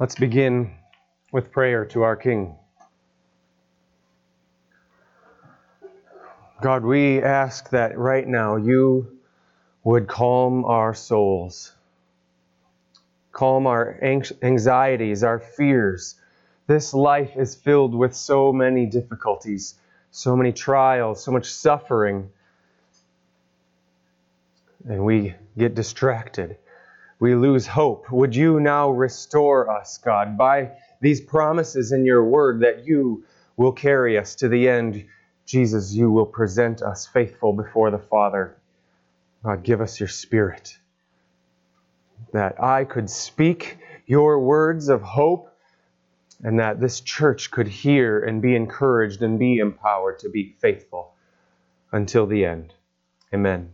Let's begin with prayer to our King. God, we ask that right now you would calm our souls, calm our anxieties, our fears. This life is filled with so many difficulties, so many trials, so much suffering, and we get distracted we lose hope. Would you now restore us, God, by these promises in your word that you will carry us to the end? Jesus, you will present us faithful before the Father. God, give us your spirit that I could speak your words of hope and that this church could hear and be encouraged and be empowered to be faithful until the end. Amen.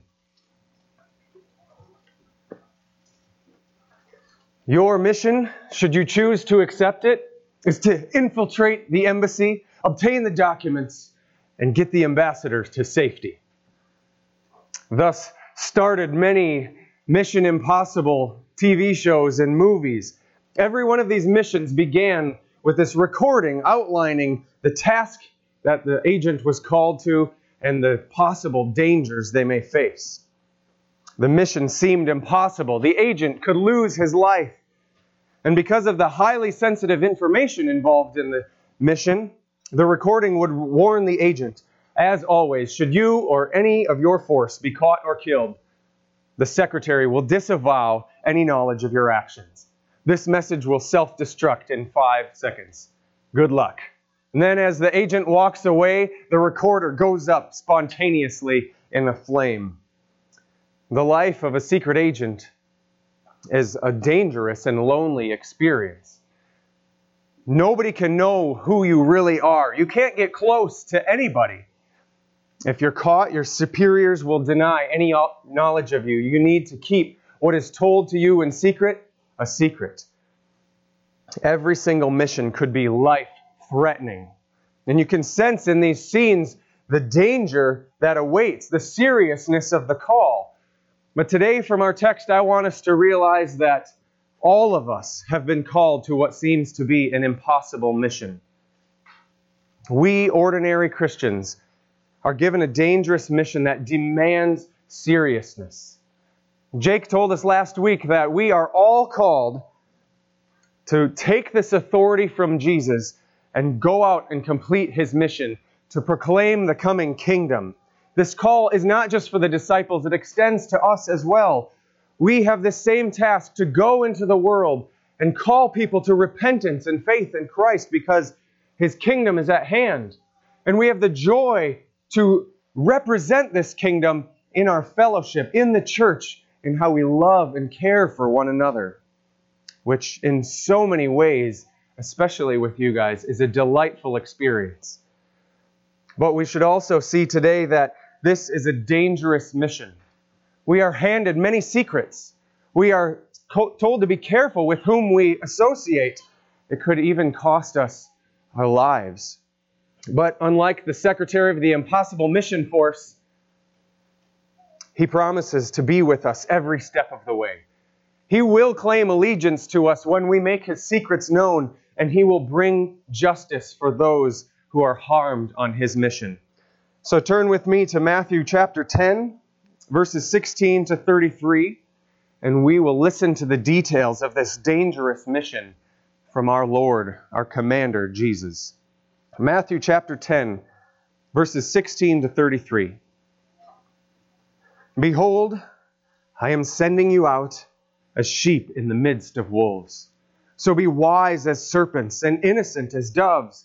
Your mission, should you choose to accept it, is to infiltrate the embassy, obtain the documents, and get the ambassadors to safety. Thus started many Mission Impossible TV shows and movies. Every one of these missions began with this recording outlining the task that the agent was called to and the possible dangers they may face. The mission seemed impossible. The agent could lose his life. And because of the highly sensitive information involved in the mission, the recording would warn the agent, as always, should you or any of your force be caught or killed, the secretary will disavow any knowledge of your actions. This message will self destruct in five seconds. Good luck. And then, as the agent walks away, the recorder goes up spontaneously in a flame. The life of a secret agent is a dangerous and lonely experience. Nobody can know who you really are. You can't get close to anybody. If you're caught, your superiors will deny any knowledge of you. You need to keep what is told to you in secret a secret. Every single mission could be life threatening. And you can sense in these scenes the danger that awaits, the seriousness of the call. But today, from our text, I want us to realize that all of us have been called to what seems to be an impossible mission. We, ordinary Christians, are given a dangerous mission that demands seriousness. Jake told us last week that we are all called to take this authority from Jesus and go out and complete his mission to proclaim the coming kingdom this call is not just for the disciples, it extends to us as well. We have the same task to go into the world and call people to repentance and faith in Christ because his kingdom is at hand. And we have the joy to represent this kingdom in our fellowship, in the church, in how we love and care for one another, which in so many ways, especially with you guys, is a delightful experience. But we should also see today that this is a dangerous mission. We are handed many secrets. We are told to be careful with whom we associate. It could even cost us our lives. But unlike the secretary of the Impossible Mission Force, he promises to be with us every step of the way. He will claim allegiance to us when we make his secrets known, and he will bring justice for those who are harmed on his mission. So turn with me to Matthew chapter 10, verses 16 to 33, and we will listen to the details of this dangerous mission from our Lord, our commander, Jesus. Matthew chapter 10, verses 16 to 33. Behold, I am sending you out as sheep in the midst of wolves. So be wise as serpents and innocent as doves.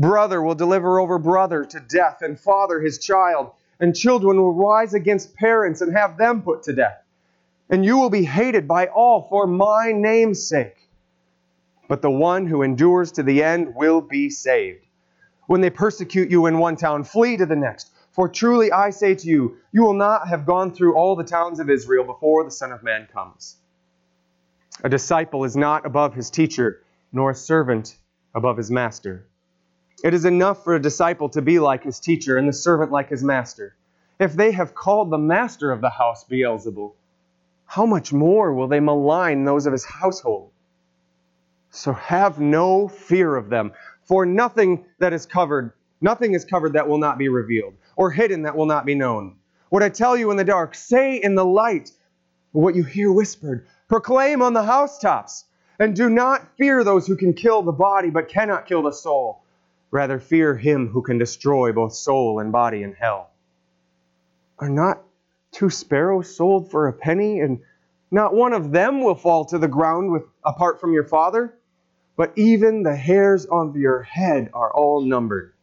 Brother will deliver over brother to death, and father his child, and children will rise against parents and have them put to death. And you will be hated by all for my name's sake. but the one who endures to the end will be saved. When they persecute you in one town, flee to the next. For truly I say to you, you will not have gone through all the towns of Israel before the Son of Man comes. A disciple is not above his teacher, nor a servant above his master. It is enough for a disciple to be like his teacher and the servant like his master. If they have called the master of the house Beelzebul, how much more will they malign those of his household? So have no fear of them, for nothing that is covered, nothing is covered that will not be revealed, or hidden that will not be known. What I tell you in the dark, say in the light. What you hear whispered, proclaim on the housetops. And do not fear those who can kill the body, but cannot kill the soul. Rather, fear him who can destroy both soul and body in hell. Are not two sparrows sold for a penny, and not one of them will fall to the ground with, apart from your Father? But even the hairs on your head are all numbered.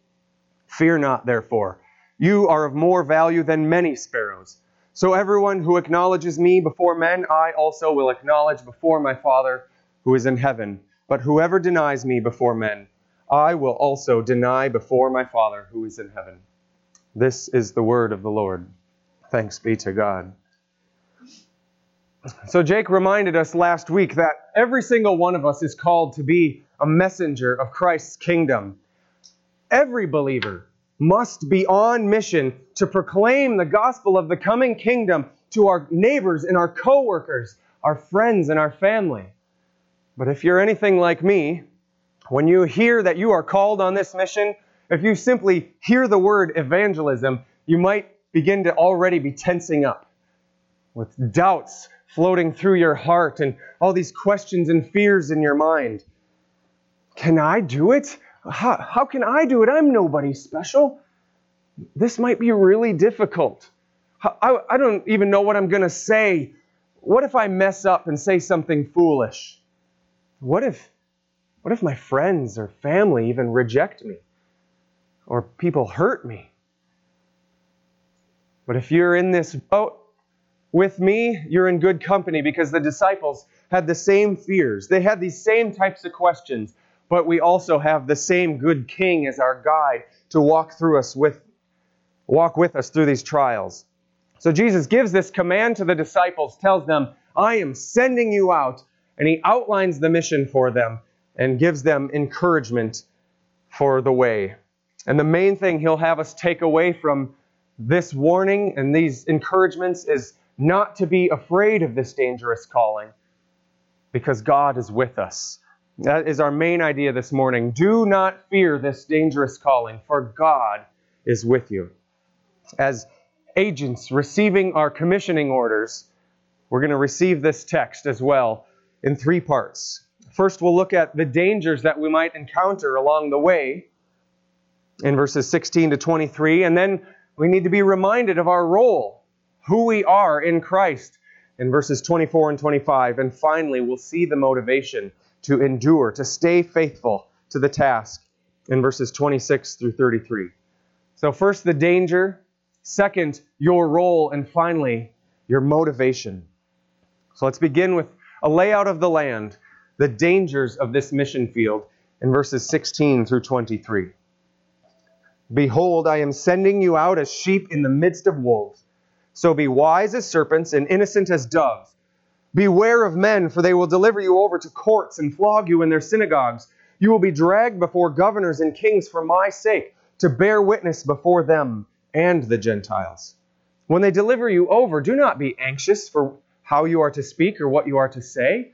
Fear not, therefore. You are of more value than many sparrows. So everyone who acknowledges me before men, I also will acknowledge before my Father who is in heaven. But whoever denies me before men, I will also deny before my Father who is in heaven. This is the word of the Lord. Thanks be to God. So, Jake reminded us last week that every single one of us is called to be a messenger of Christ's kingdom. Every believer must be on mission to proclaim the gospel of the coming kingdom to our neighbors and our coworkers, our friends and our family. But if you're anything like me, when you hear that you are called on this mission, if you simply hear the word evangelism, you might begin to already be tensing up with doubts floating through your heart and all these questions and fears in your mind. Can I do it? How, how can I do it? I'm nobody special. This might be really difficult. I, I don't even know what I'm going to say. What if I mess up and say something foolish? What if, what if my friends or family even reject me? Or people hurt me? But if you're in this boat with me, you're in good company because the disciples had the same fears. They had these same types of questions, but we also have the same good king as our guide to walk through us with walk with us through these trials. So Jesus gives this command to the disciples, tells them, "I am sending you out," and he outlines the mission for them and gives them encouragement for the way. And the main thing he'll have us take away from this warning and these encouragements is not to be afraid of this dangerous calling because God is with us. That is our main idea this morning. Do not fear this dangerous calling, for God is with you. As agents receiving our commissioning orders, we're going to receive this text as well in three parts. First, we'll look at the dangers that we might encounter along the way in verses 16 to 23, and then we need to be reminded of our role, who we are in Christ in verses 24 and 25. And finally, we'll see the motivation to endure, to stay faithful to the task in verses 26 through 33. So, first, the danger. Second, your role. And finally, your motivation. So, let's begin with a layout of the land, the dangers of this mission field in verses 16 through 23. Behold, I am sending you out as sheep in the midst of wolves. So be wise as serpents and innocent as doves. Beware of men, for they will deliver you over to courts and flog you in their synagogues. You will be dragged before governors and kings for my sake, to bear witness before them and the Gentiles. When they deliver you over, do not be anxious for how you are to speak or what you are to say,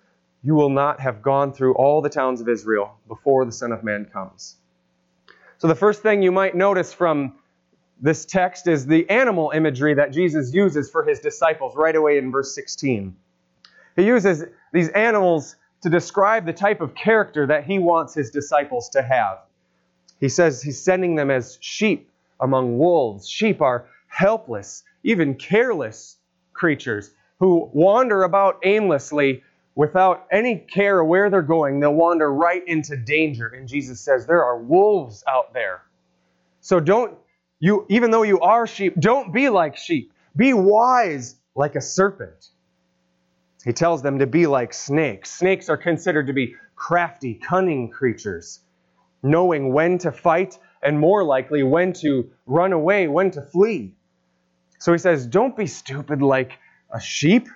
you will not have gone through all the towns of Israel before the Son of Man comes. So, the first thing you might notice from this text is the animal imagery that Jesus uses for his disciples right away in verse 16. He uses these animals to describe the type of character that he wants his disciples to have. He says he's sending them as sheep among wolves. Sheep are helpless, even careless creatures who wander about aimlessly without any care of where they're going. They'll wander right into danger. And Jesus says there are wolves out there. So don't you even though you are sheep, don't be like sheep. Be wise like a serpent. He tells them to be like snakes. Snakes are considered to be crafty, cunning creatures, knowing when to fight and more likely when to run away, when to flee. So he says, Don't be stupid like a sheep,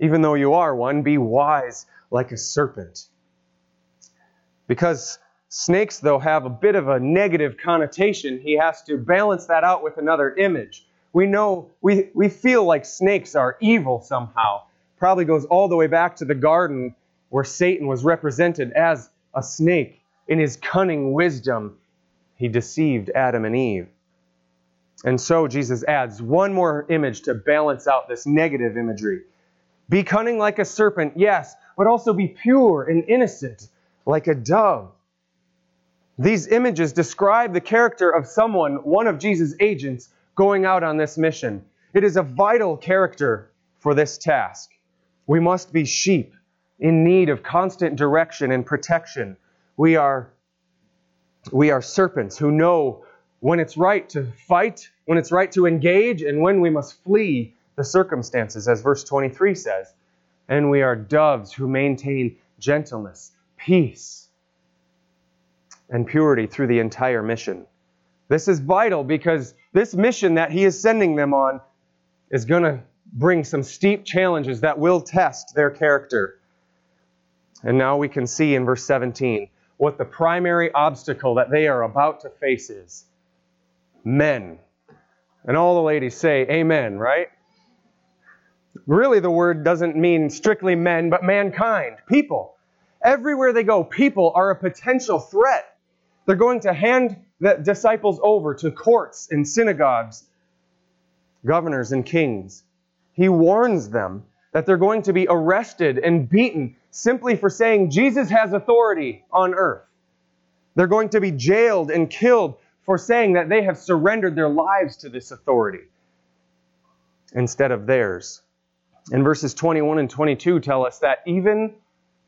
even though you are one. Be wise like a serpent. Because snakes, though, have a bit of a negative connotation, he has to balance that out with another image. We know, we, we feel like snakes are evil somehow. Probably goes all the way back to the garden where Satan was represented as a snake. In his cunning wisdom, he deceived Adam and Eve. And so Jesus adds one more image to balance out this negative imagery. Be cunning like a serpent, yes, but also be pure and innocent like a dove. These images describe the character of someone, one of Jesus' agents, going out on this mission. It is a vital character for this task. We must be sheep in need of constant direction and protection. We are, we are serpents who know when it's right to fight, when it's right to engage, and when we must flee the circumstances, as verse 23 says. And we are doves who maintain gentleness, peace, and purity through the entire mission. This is vital because this mission that he is sending them on is going to bring some steep challenges that will test their character. And now we can see in verse 17 what the primary obstacle that they are about to face is men. And all the ladies say, Amen, right? Really, the word doesn't mean strictly men, but mankind, people. Everywhere they go, people are a potential threat. They're going to hand the disciples over to courts and synagogues, governors and kings. He warns them that they're going to be arrested and beaten simply for saying Jesus has authority on earth. They're going to be jailed and killed for saying that they have surrendered their lives to this authority instead of theirs. And verses 21 and 22 tell us that even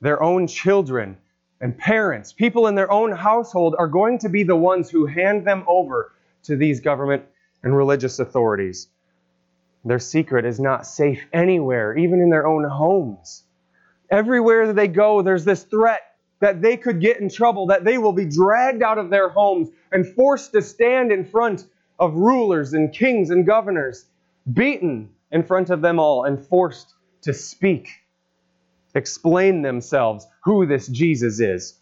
their own children and parents, people in their own household, are going to be the ones who hand them over to these government and religious authorities. Their secret is not safe anywhere, even in their own homes. Everywhere that they go, there's this threat that they could get in trouble, that they will be dragged out of their homes and forced to stand in front of rulers and kings and governors, beaten in front of them all, and forced to speak, explain themselves who this Jesus is,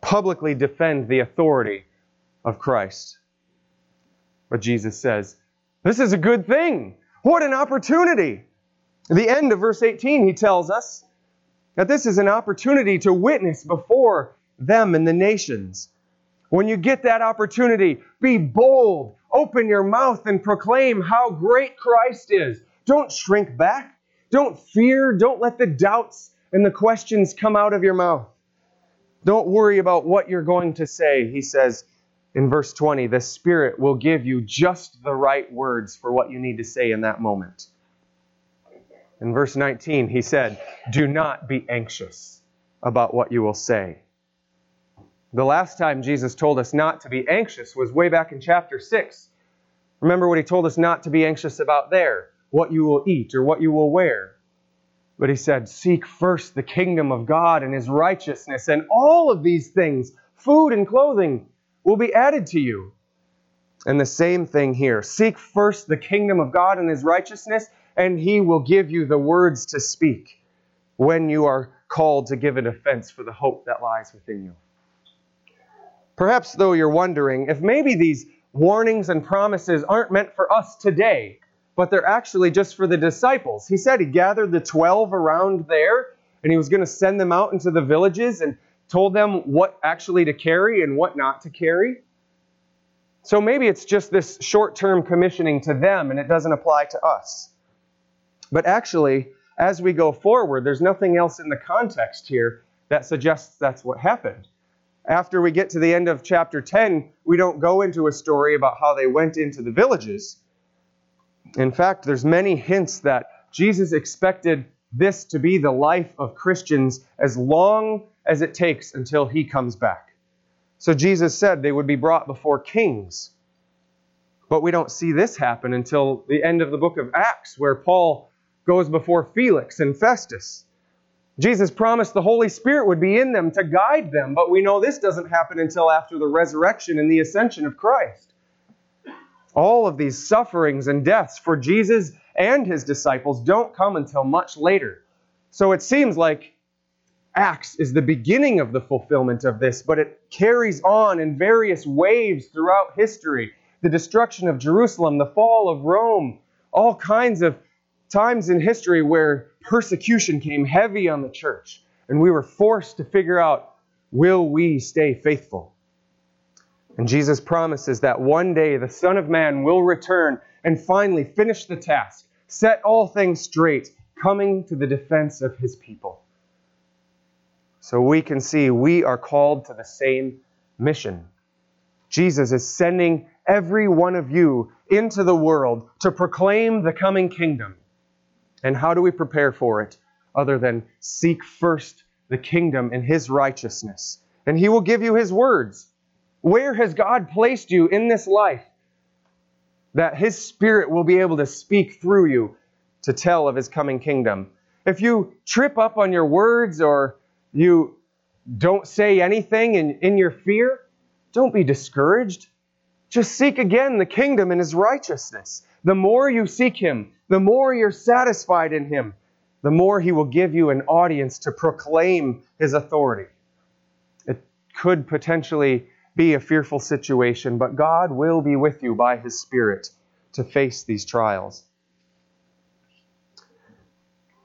publicly defend the authority of Christ. But Jesus says, This is a good thing. What an opportunity. The end of verse 18, he tells us, that this is an opportunity to witness before them and the nations. When you get that opportunity, be bold, open your mouth, and proclaim how great Christ is. Don't shrink back, don't fear, don't let the doubts and the questions come out of your mouth. Don't worry about what you're going to say. He says in verse 20, the Spirit will give you just the right words for what you need to say in that moment. In verse 19, he said, Do not be anxious about what you will say. The last time Jesus told us not to be anxious was way back in chapter 6. Remember what he told us not to be anxious about there what you will eat or what you will wear. But he said, Seek first the kingdom of God and his righteousness, and all of these things, food and clothing, will be added to you. And the same thing here seek first the kingdom of God and his righteousness, and he will give you the words to speak when you are called to give a defense for the hope that lies within you. Perhaps, though, you're wondering if maybe these warnings and promises aren't meant for us today, but they're actually just for the disciples. He said he gathered the 12 around there, and he was going to send them out into the villages and told them what actually to carry and what not to carry. So maybe it's just this short term commissioning to them and it doesn't apply to us. But actually, as we go forward, there's nothing else in the context here that suggests that's what happened. after we get to the end of chapter 10, we don't go into a story about how they went into the villages. In fact, there's many hints that Jesus expected this to be the life of Christians as long as it takes until he comes back. So Jesus said they would be brought before kings. But we don't see this happen until the end of the book of Acts, where Paul goes before Felix and Festus. Jesus promised the Holy Spirit would be in them to guide them, but we know this doesn't happen until after the resurrection and the ascension of Christ. All of these sufferings and deaths for Jesus and his disciples don't come until much later. So it seems like Acts is the beginning of the fulfillment of this, but it carries on in various waves throughout history. The destruction of Jerusalem, the fall of Rome, all kinds of times in history where persecution came heavy on the church, and we were forced to figure out will we stay faithful? And Jesus promises that one day the Son of Man will return and finally finish the task, set all things straight, coming to the defense of his people. So we can see we are called to the same mission. Jesus is sending every one of you into the world to proclaim the coming kingdom and how do we prepare for it other than seek first the kingdom and his righteousness? And he will give you his words. Where has God placed you in this life that his spirit will be able to speak through you to tell of his coming kingdom? If you trip up on your words or you don't say anything in, in your fear, don't be discouraged. Just seek again the kingdom and his righteousness. The more you seek him, the more you're satisfied in Him, the more He will give you an audience to proclaim His authority. It could potentially be a fearful situation, but God will be with you by His Spirit to face these trials.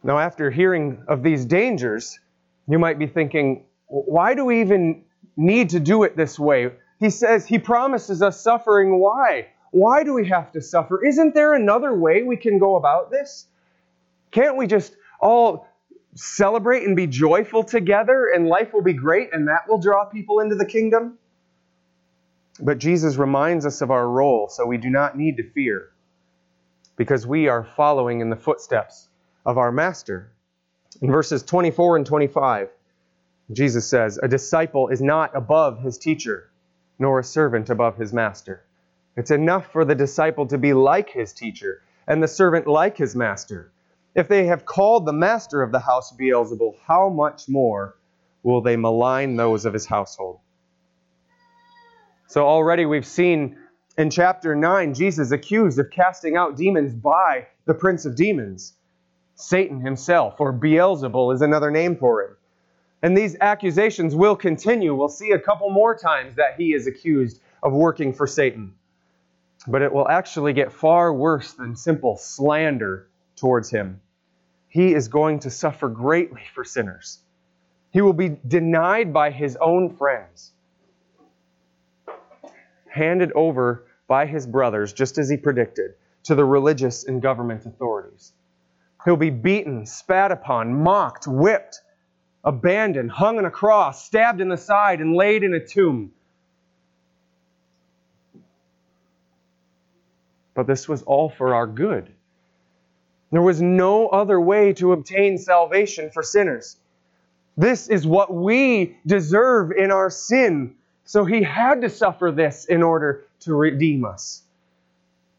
Now, after hearing of these dangers, you might be thinking, why do we even need to do it this way? He says, He promises us suffering. Why? Why do we have to suffer? Isn't there another way we can go about this? Can't we just all celebrate and be joyful together and life will be great and that will draw people into the kingdom? But Jesus reminds us of our role, so we do not need to fear because we are following in the footsteps of our Master. In verses 24 and 25, Jesus says, A disciple is not above his teacher, nor a servant above his master. It's enough for the disciple to be like his teacher and the servant like his master. If they have called the master of the house Beelzebul, how much more will they malign those of his household? So already we've seen in chapter 9 Jesus accused of casting out demons by the prince of demons, Satan himself, or Beelzebul is another name for him. And these accusations will continue. We'll see a couple more times that he is accused of working for Satan but it will actually get far worse than simple slander towards him. He is going to suffer greatly for sinners. He will be denied by his own friends, handed over by his brothers, just as he predicted, to the religious and government authorities. He'll be beaten, spat upon, mocked, whipped, abandoned, hung on a cross, stabbed in the side, and laid in a tomb. but this was all for our good. There was no other way to obtain salvation for sinners. This is what we deserve in our sin. So he had to suffer this in order to redeem us.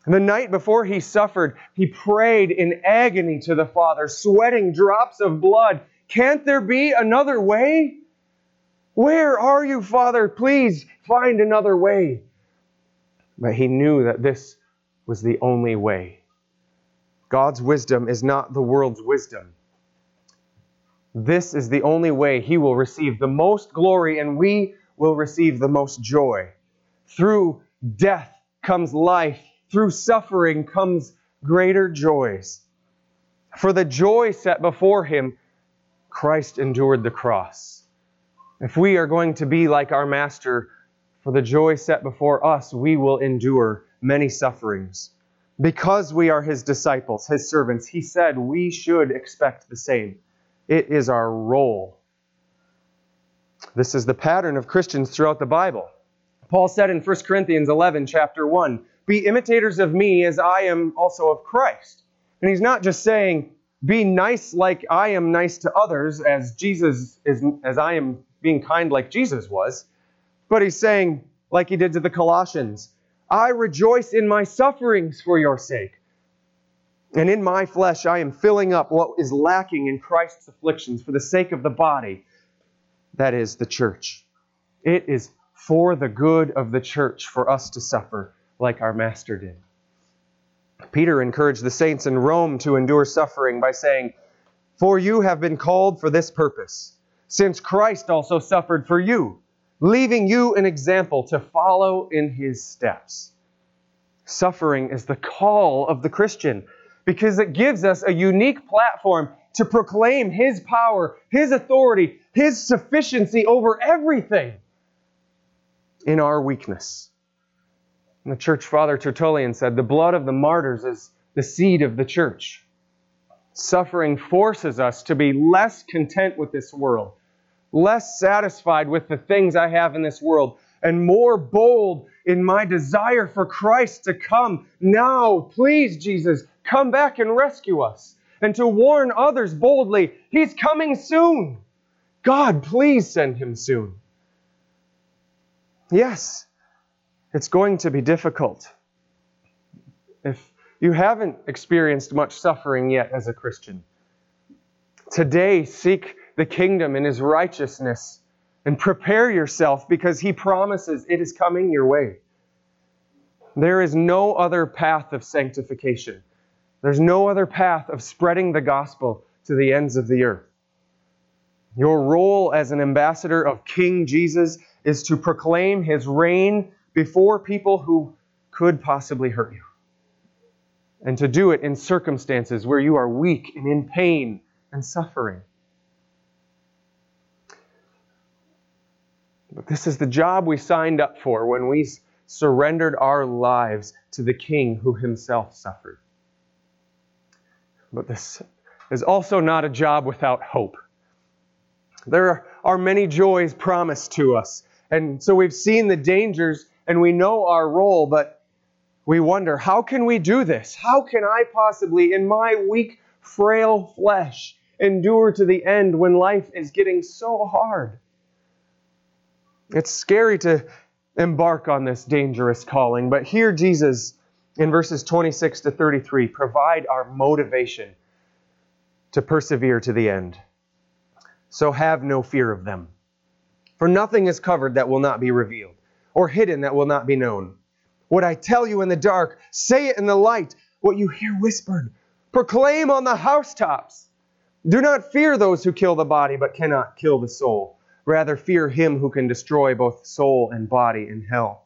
the night before he suffered, he prayed in agony to the Father, sweating drops of blood. Can't there be another way? Where are you, Father? Please find another way. But he knew that this was the only way. God's wisdom is not the world's wisdom. This is the only way He will receive the most glory and we will receive the most joy. Through death comes life, through suffering comes greater joys. For the joy set before Him, Christ endured the cross. If we are going to be like our Master, for the joy set before us, we will endure many sufferings. Because we are his disciples, his servants, he said we should expect the same. It is our role. This is the pattern of Christians throughout the Bible. Paul said in 1 Corinthians 11, chapter 1, Be imitators of me as I am also of Christ. And he's not just saying, Be nice like I am nice to others, as Jesus is, as I am being kind like Jesus was, but he's saying, like he did to the Colossians, I rejoice in my sufferings for your sake. And in my flesh, I am filling up what is lacking in Christ's afflictions for the sake of the body, that is, the church. It is for the good of the church for us to suffer like our Master did. Peter encouraged the saints in Rome to endure suffering by saying, For you have been called for this purpose, since Christ also suffered for you, leaving you an example to follow in his steps. Suffering is the call of the Christian because it gives us a unique platform to proclaim his power, his authority, his sufficiency over everything in our weakness. And the church father Tertullian said, The blood of the martyrs is the seed of the church. Suffering forces us to be less content with this world, less satisfied with the things I have in this world, and more bold in my desire for Christ to come. Now, please, Jesus, come back and rescue us. And to warn others boldly, He's coming soon. God, please send Him soon. Yes, it's going to be difficult. If you haven't experienced much suffering yet as a Christian, today seek the kingdom and his righteousness and prepare yourself because he promises it is coming your way. There is no other path of sanctification. There's no other path of spreading the gospel to the ends of the earth. Your role as an ambassador of King Jesus is to proclaim his reign before people who could possibly hurt you. And to do it in circumstances where you are weak and in pain and suffering. But this is the job we signed up for when we surrendered our lives to the King who himself suffered. But this is also not a job without hope. There are many joys promised to us and so we've seen the dangers and we know our role, but we wonder, how can we do this? How can I possibly, in my weak, frail flesh, endure to the end when life is getting so hard? It's scary to embark on this dangerous calling, but here Jesus, in verses 26 to 33, provide our motivation to persevere to the end. So have no fear of them. For nothing is covered that will not be revealed, or hidden that will not be known. What I tell you in the dark, say it in the light. What you hear whispered, proclaim on the housetops. Do not fear those who kill the body, but cannot kill the soul. Rather, fear him who can destroy both soul and body in hell.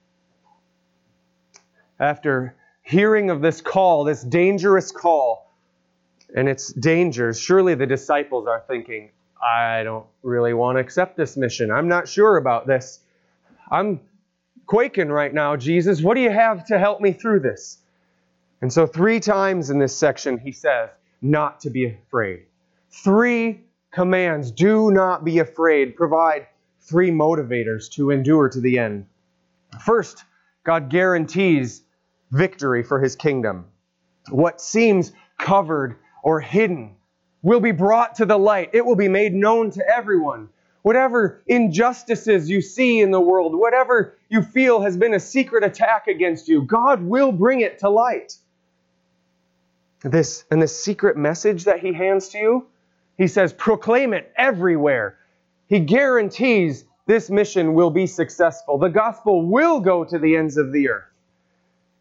After hearing of this call, this dangerous call, and its dangers, surely the disciples are thinking, I don't really want to accept this mission. I'm not sure about this. I'm quaking right now, Jesus. What do you have to help me through this? And so, three times in this section, he says, not to be afraid. Three commands do not be afraid provide three motivators to endure to the end. First, God guarantees victory for his kingdom. What seems covered or hidden will be brought to the light, it will be made known to everyone whatever injustices you see in the world, whatever you feel has been a secret attack against you, God will bring it to light. This and this secret message that he hands to you, he says, proclaim it everywhere. He guarantees this mission will be successful. The gospel will go to the ends of the earth.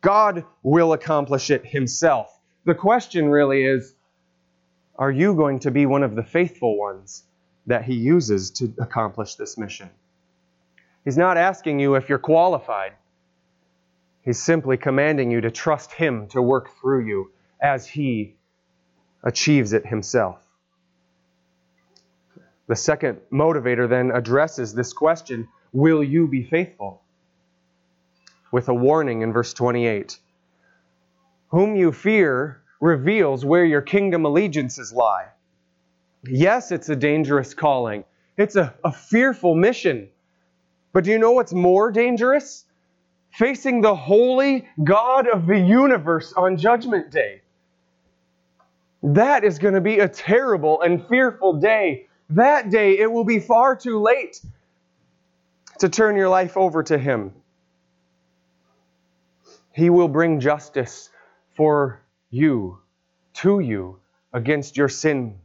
God will accomplish it himself. The question really is are you going to be one of the faithful ones? that he uses to accomplish this mission. He's not asking you if you're qualified. He's simply commanding you to trust Him to work through you as He achieves it Himself. The second motivator then addresses this question Will you be faithful? With a warning in verse 28 Whom you fear reveals where your kingdom allegiances lie. Yes, it's a dangerous calling, it's a, a fearful mission. But do you know what's more dangerous? Facing the holy God of the universe on Judgment Day. That is going to be a terrible and fearful day. That day, it will be far too late to turn your life over to Him. He will bring justice for you, to you, against your sin.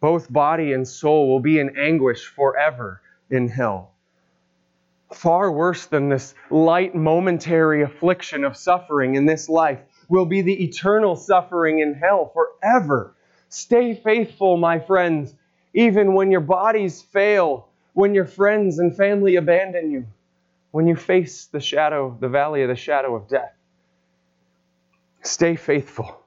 Both body and soul will be in anguish forever in hell. Far worse than this light momentary affliction of suffering in this life will be the eternal suffering in hell forever. Stay faithful, my friends, even when your bodies fail, when your friends and family abandon you, when you face the shadow, the valley of the shadow of death. Stay faithful.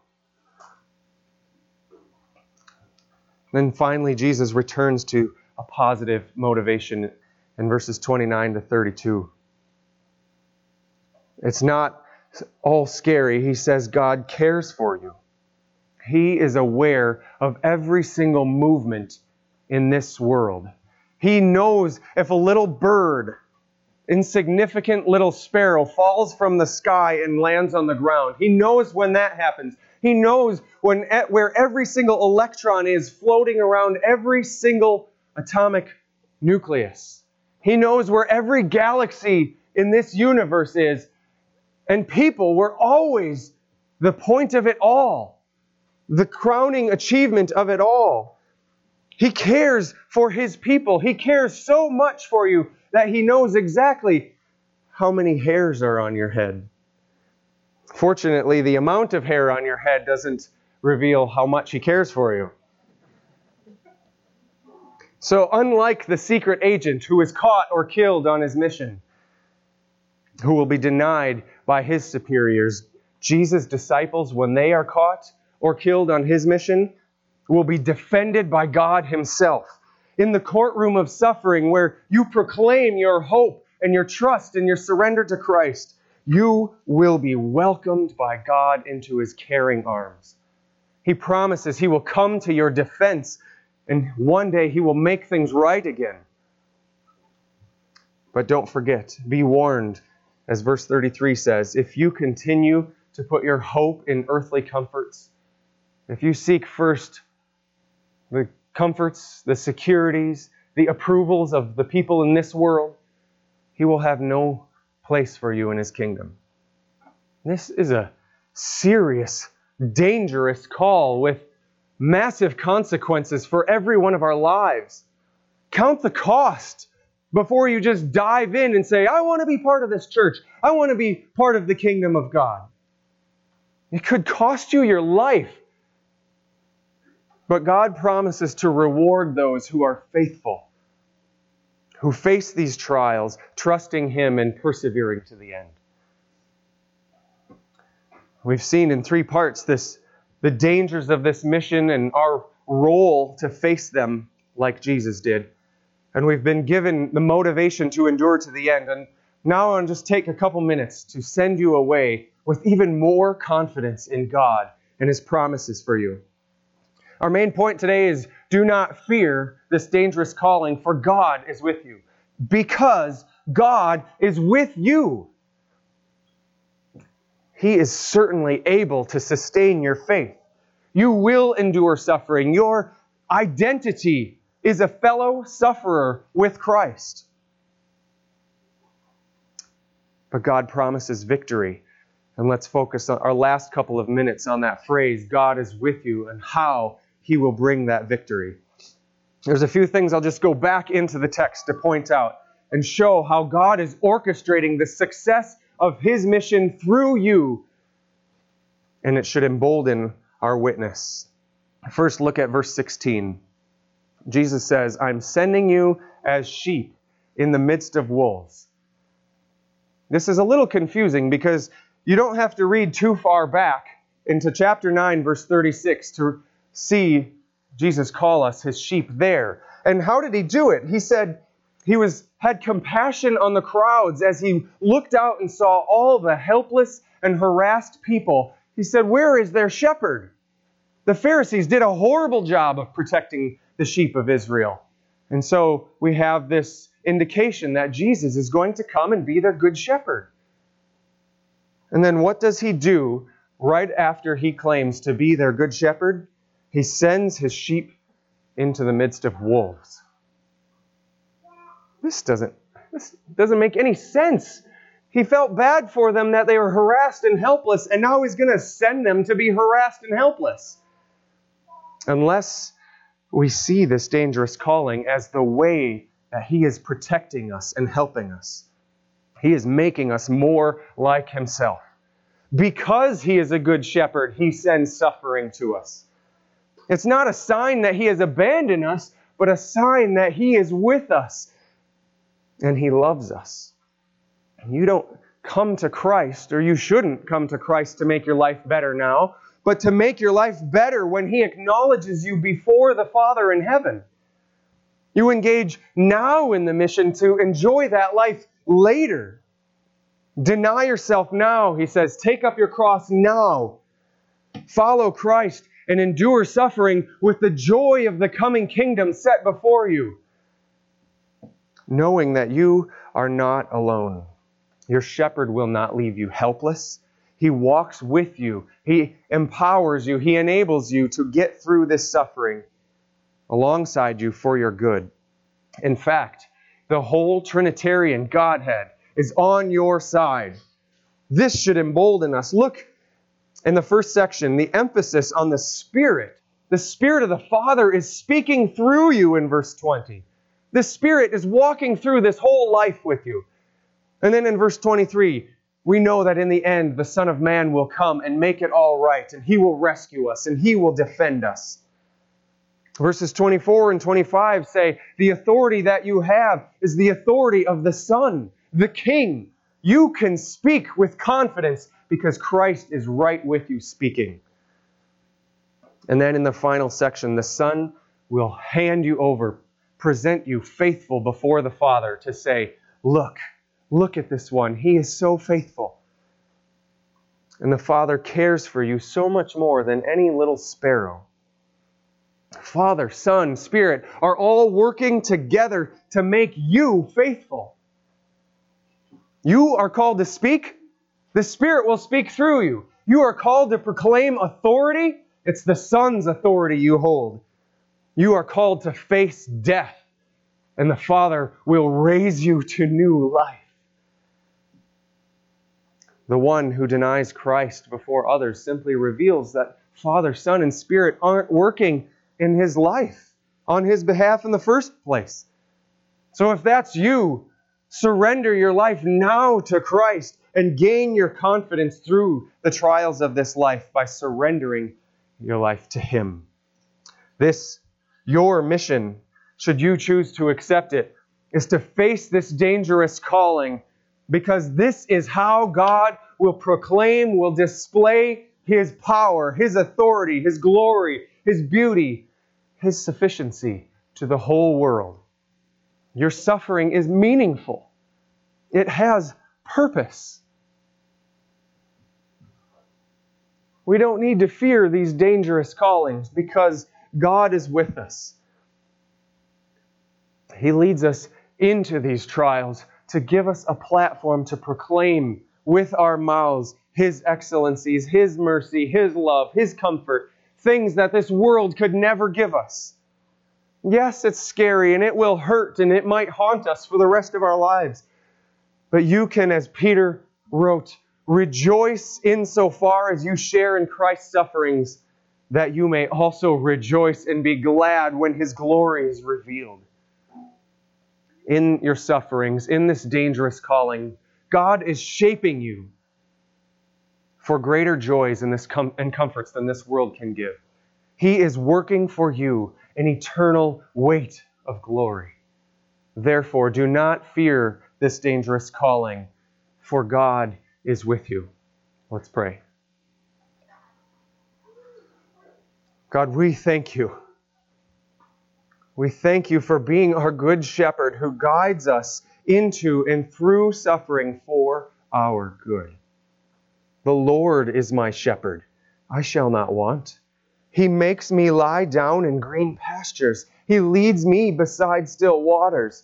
Then finally, Jesus returns to a positive motivation in verses 29 to 32. It's not all scary. He says God cares for you. He is aware of every single movement in this world. He knows if a little bird insignificant little sparrow falls from the sky and lands on the ground. He knows when that happens. He knows when where every single electron is floating around every single atomic nucleus. He knows where every galaxy in this universe is. And people were always the point of it all, the crowning achievement of it all. He cares for his people. He cares so much for you that He knows exactly how many hairs are on your head. Fortunately, the amount of hair on your head doesn't reveal how much He cares for you. So, unlike the secret agent who is caught or killed on his mission, who will be denied by his superiors, Jesus' disciples, when they are caught or killed on his mission, will be defended by God Himself in the courtroom of suffering where you proclaim your hope and your trust and your surrender to Christ, you will be welcomed by God into his caring arms. He promises he will come to your defense and one day he will make things right again. But don't forget, be warned, as verse 33 says, if you continue to put your hope in earthly comforts, if you seek first the comforts, the securities, the approvals of the people in this world, he will have no place for you in his kingdom. This is a serious, dangerous call with massive consequences for every one of our lives. Count the cost before you just dive in and say, I want to be part of this church. I want to be part of the kingdom of God. It could cost you your life. But God promises to reward those who are faithful, who face these trials, trusting Him and persevering to the end. We've seen in three parts this the dangers of this mission and our role to face them like Jesus did. And we've been given the motivation to endure to the end. And now I'll just take a couple minutes to send you away with even more confidence in God and His promises for you. Our main point today is do not fear this dangerous calling, for God is with you. Because God is with you. He is certainly able to sustain your faith. You will endure suffering. Your identity is a fellow sufferer with Christ. But God promises victory. And let's focus on our last couple of minutes on that phrase God is with you and how he will bring that victory. There's a few things I'll just go back into the text to point out and show how God is orchestrating the success of his mission through you, and it should embolden our witness. First, look at verse 16. Jesus says, I'm sending you as sheep in the midst of wolves. This is a little confusing because you don't have to read too far back into chapter 9, verse 36 to see Jesus call us his sheep there. And how did he do it? He said he was had compassion on the crowds as he looked out and saw all the helpless and harassed people. He said, "Where is their shepherd?" The Pharisees did a horrible job of protecting the sheep of Israel. And so we have this indication that Jesus is going to come and be their good shepherd. And then what does he do right after he claims to be their good shepherd? He sends his sheep into the midst of wolves. This doesn't this doesn't make any sense. He felt bad for them that they were harassed and helpless, and now he's going to send them to be harassed and helpless. Unless we see this dangerous calling as the way that He is protecting us and helping us. He is making us more like Himself. Because He is a good shepherd, He sends suffering to us. It's not a sign that He has abandoned us, but a sign that He is with us and He loves us. And you don't come to Christ, or you shouldn't come to Christ to make your life better now, but to make your life better when He acknowledges you before the Father in heaven. You engage now in the mission to enjoy that life later. Deny yourself now, he says. Take up your cross now. Follow Christ and endure suffering with the joy of the coming kingdom set before you, knowing that you are not alone. Your shepherd will not leave you helpless. He walks with you, He empowers you, He enables you to get through this suffering alongside you for your good. In fact, the whole Trinitarian Godhead is on your side. This should embolden us. Look in the first section, the emphasis on the Spirit. The Spirit of the Father is speaking through you in verse 20. The Spirit is walking through this whole life with you. And then in verse 23, we know that in the end, the Son of Man will come and make it all right, and He will rescue us, and He will defend us. Verses 24 and 25 say, The authority that you have is the authority of the Son, the King. You can speak with confidence because Christ is right with you speaking. And then in the final section, the Son will hand you over, present you faithful before the Father to say, Look, look at this one. He is so faithful. And the Father cares for you so much more than any little sparrow. Father, Son, Spirit are all working together to make you faithful. You are called to speak, the Spirit will speak through you. You are called to proclaim authority, it's the Son's authority you hold. You are called to face death, and the Father will raise you to new life. The one who denies Christ before others simply reveals that Father, Son, and Spirit aren't working in his life on his behalf in the first place. So if that's you, surrender your life now to Christ and gain your confidence through the trials of this life by surrendering your life to Him. This, your mission, should you choose to accept it, is to face this dangerous calling because this is how God will proclaim, will display His power, His authority, His glory, His beauty, his sufficiency to the whole world. Your suffering is meaningful, it has purpose. We don't need to fear these dangerous callings because God is with us. He leads us into these trials to give us a platform to proclaim with our mouths His excellencies, His mercy, His love, His comfort, things that this world could never give us. Yes, it's scary and it will hurt and it might haunt us for the rest of our lives. But you can, as Peter wrote, rejoice insofar as you share in Christ's sufferings, that you may also rejoice and be glad when his glory is revealed. In your sufferings, in this dangerous calling, God is shaping you for greater joys and, this com- and comforts than this world can give. He is working for you an eternal weight of glory. Therefore, do not fear this dangerous calling, for God is with you. Let's pray. God, we thank you. We thank you for being our good shepherd who guides us into and through suffering for our good. The Lord is my shepherd. I shall not want. He makes me lie down in green pastures. He leads me beside still waters.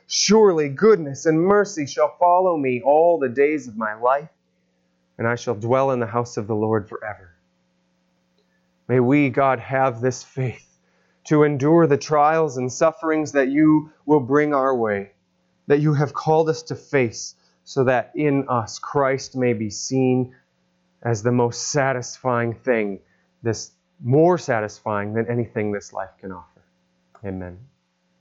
Surely goodness and mercy shall follow me all the days of my life, and I shall dwell in the house of the Lord forever. May we, God, have this faith to endure the trials and sufferings that you will bring our way, that you have called us to face, so that in us Christ may be seen as the most satisfying thing, this more satisfying than anything this life can offer. Amen.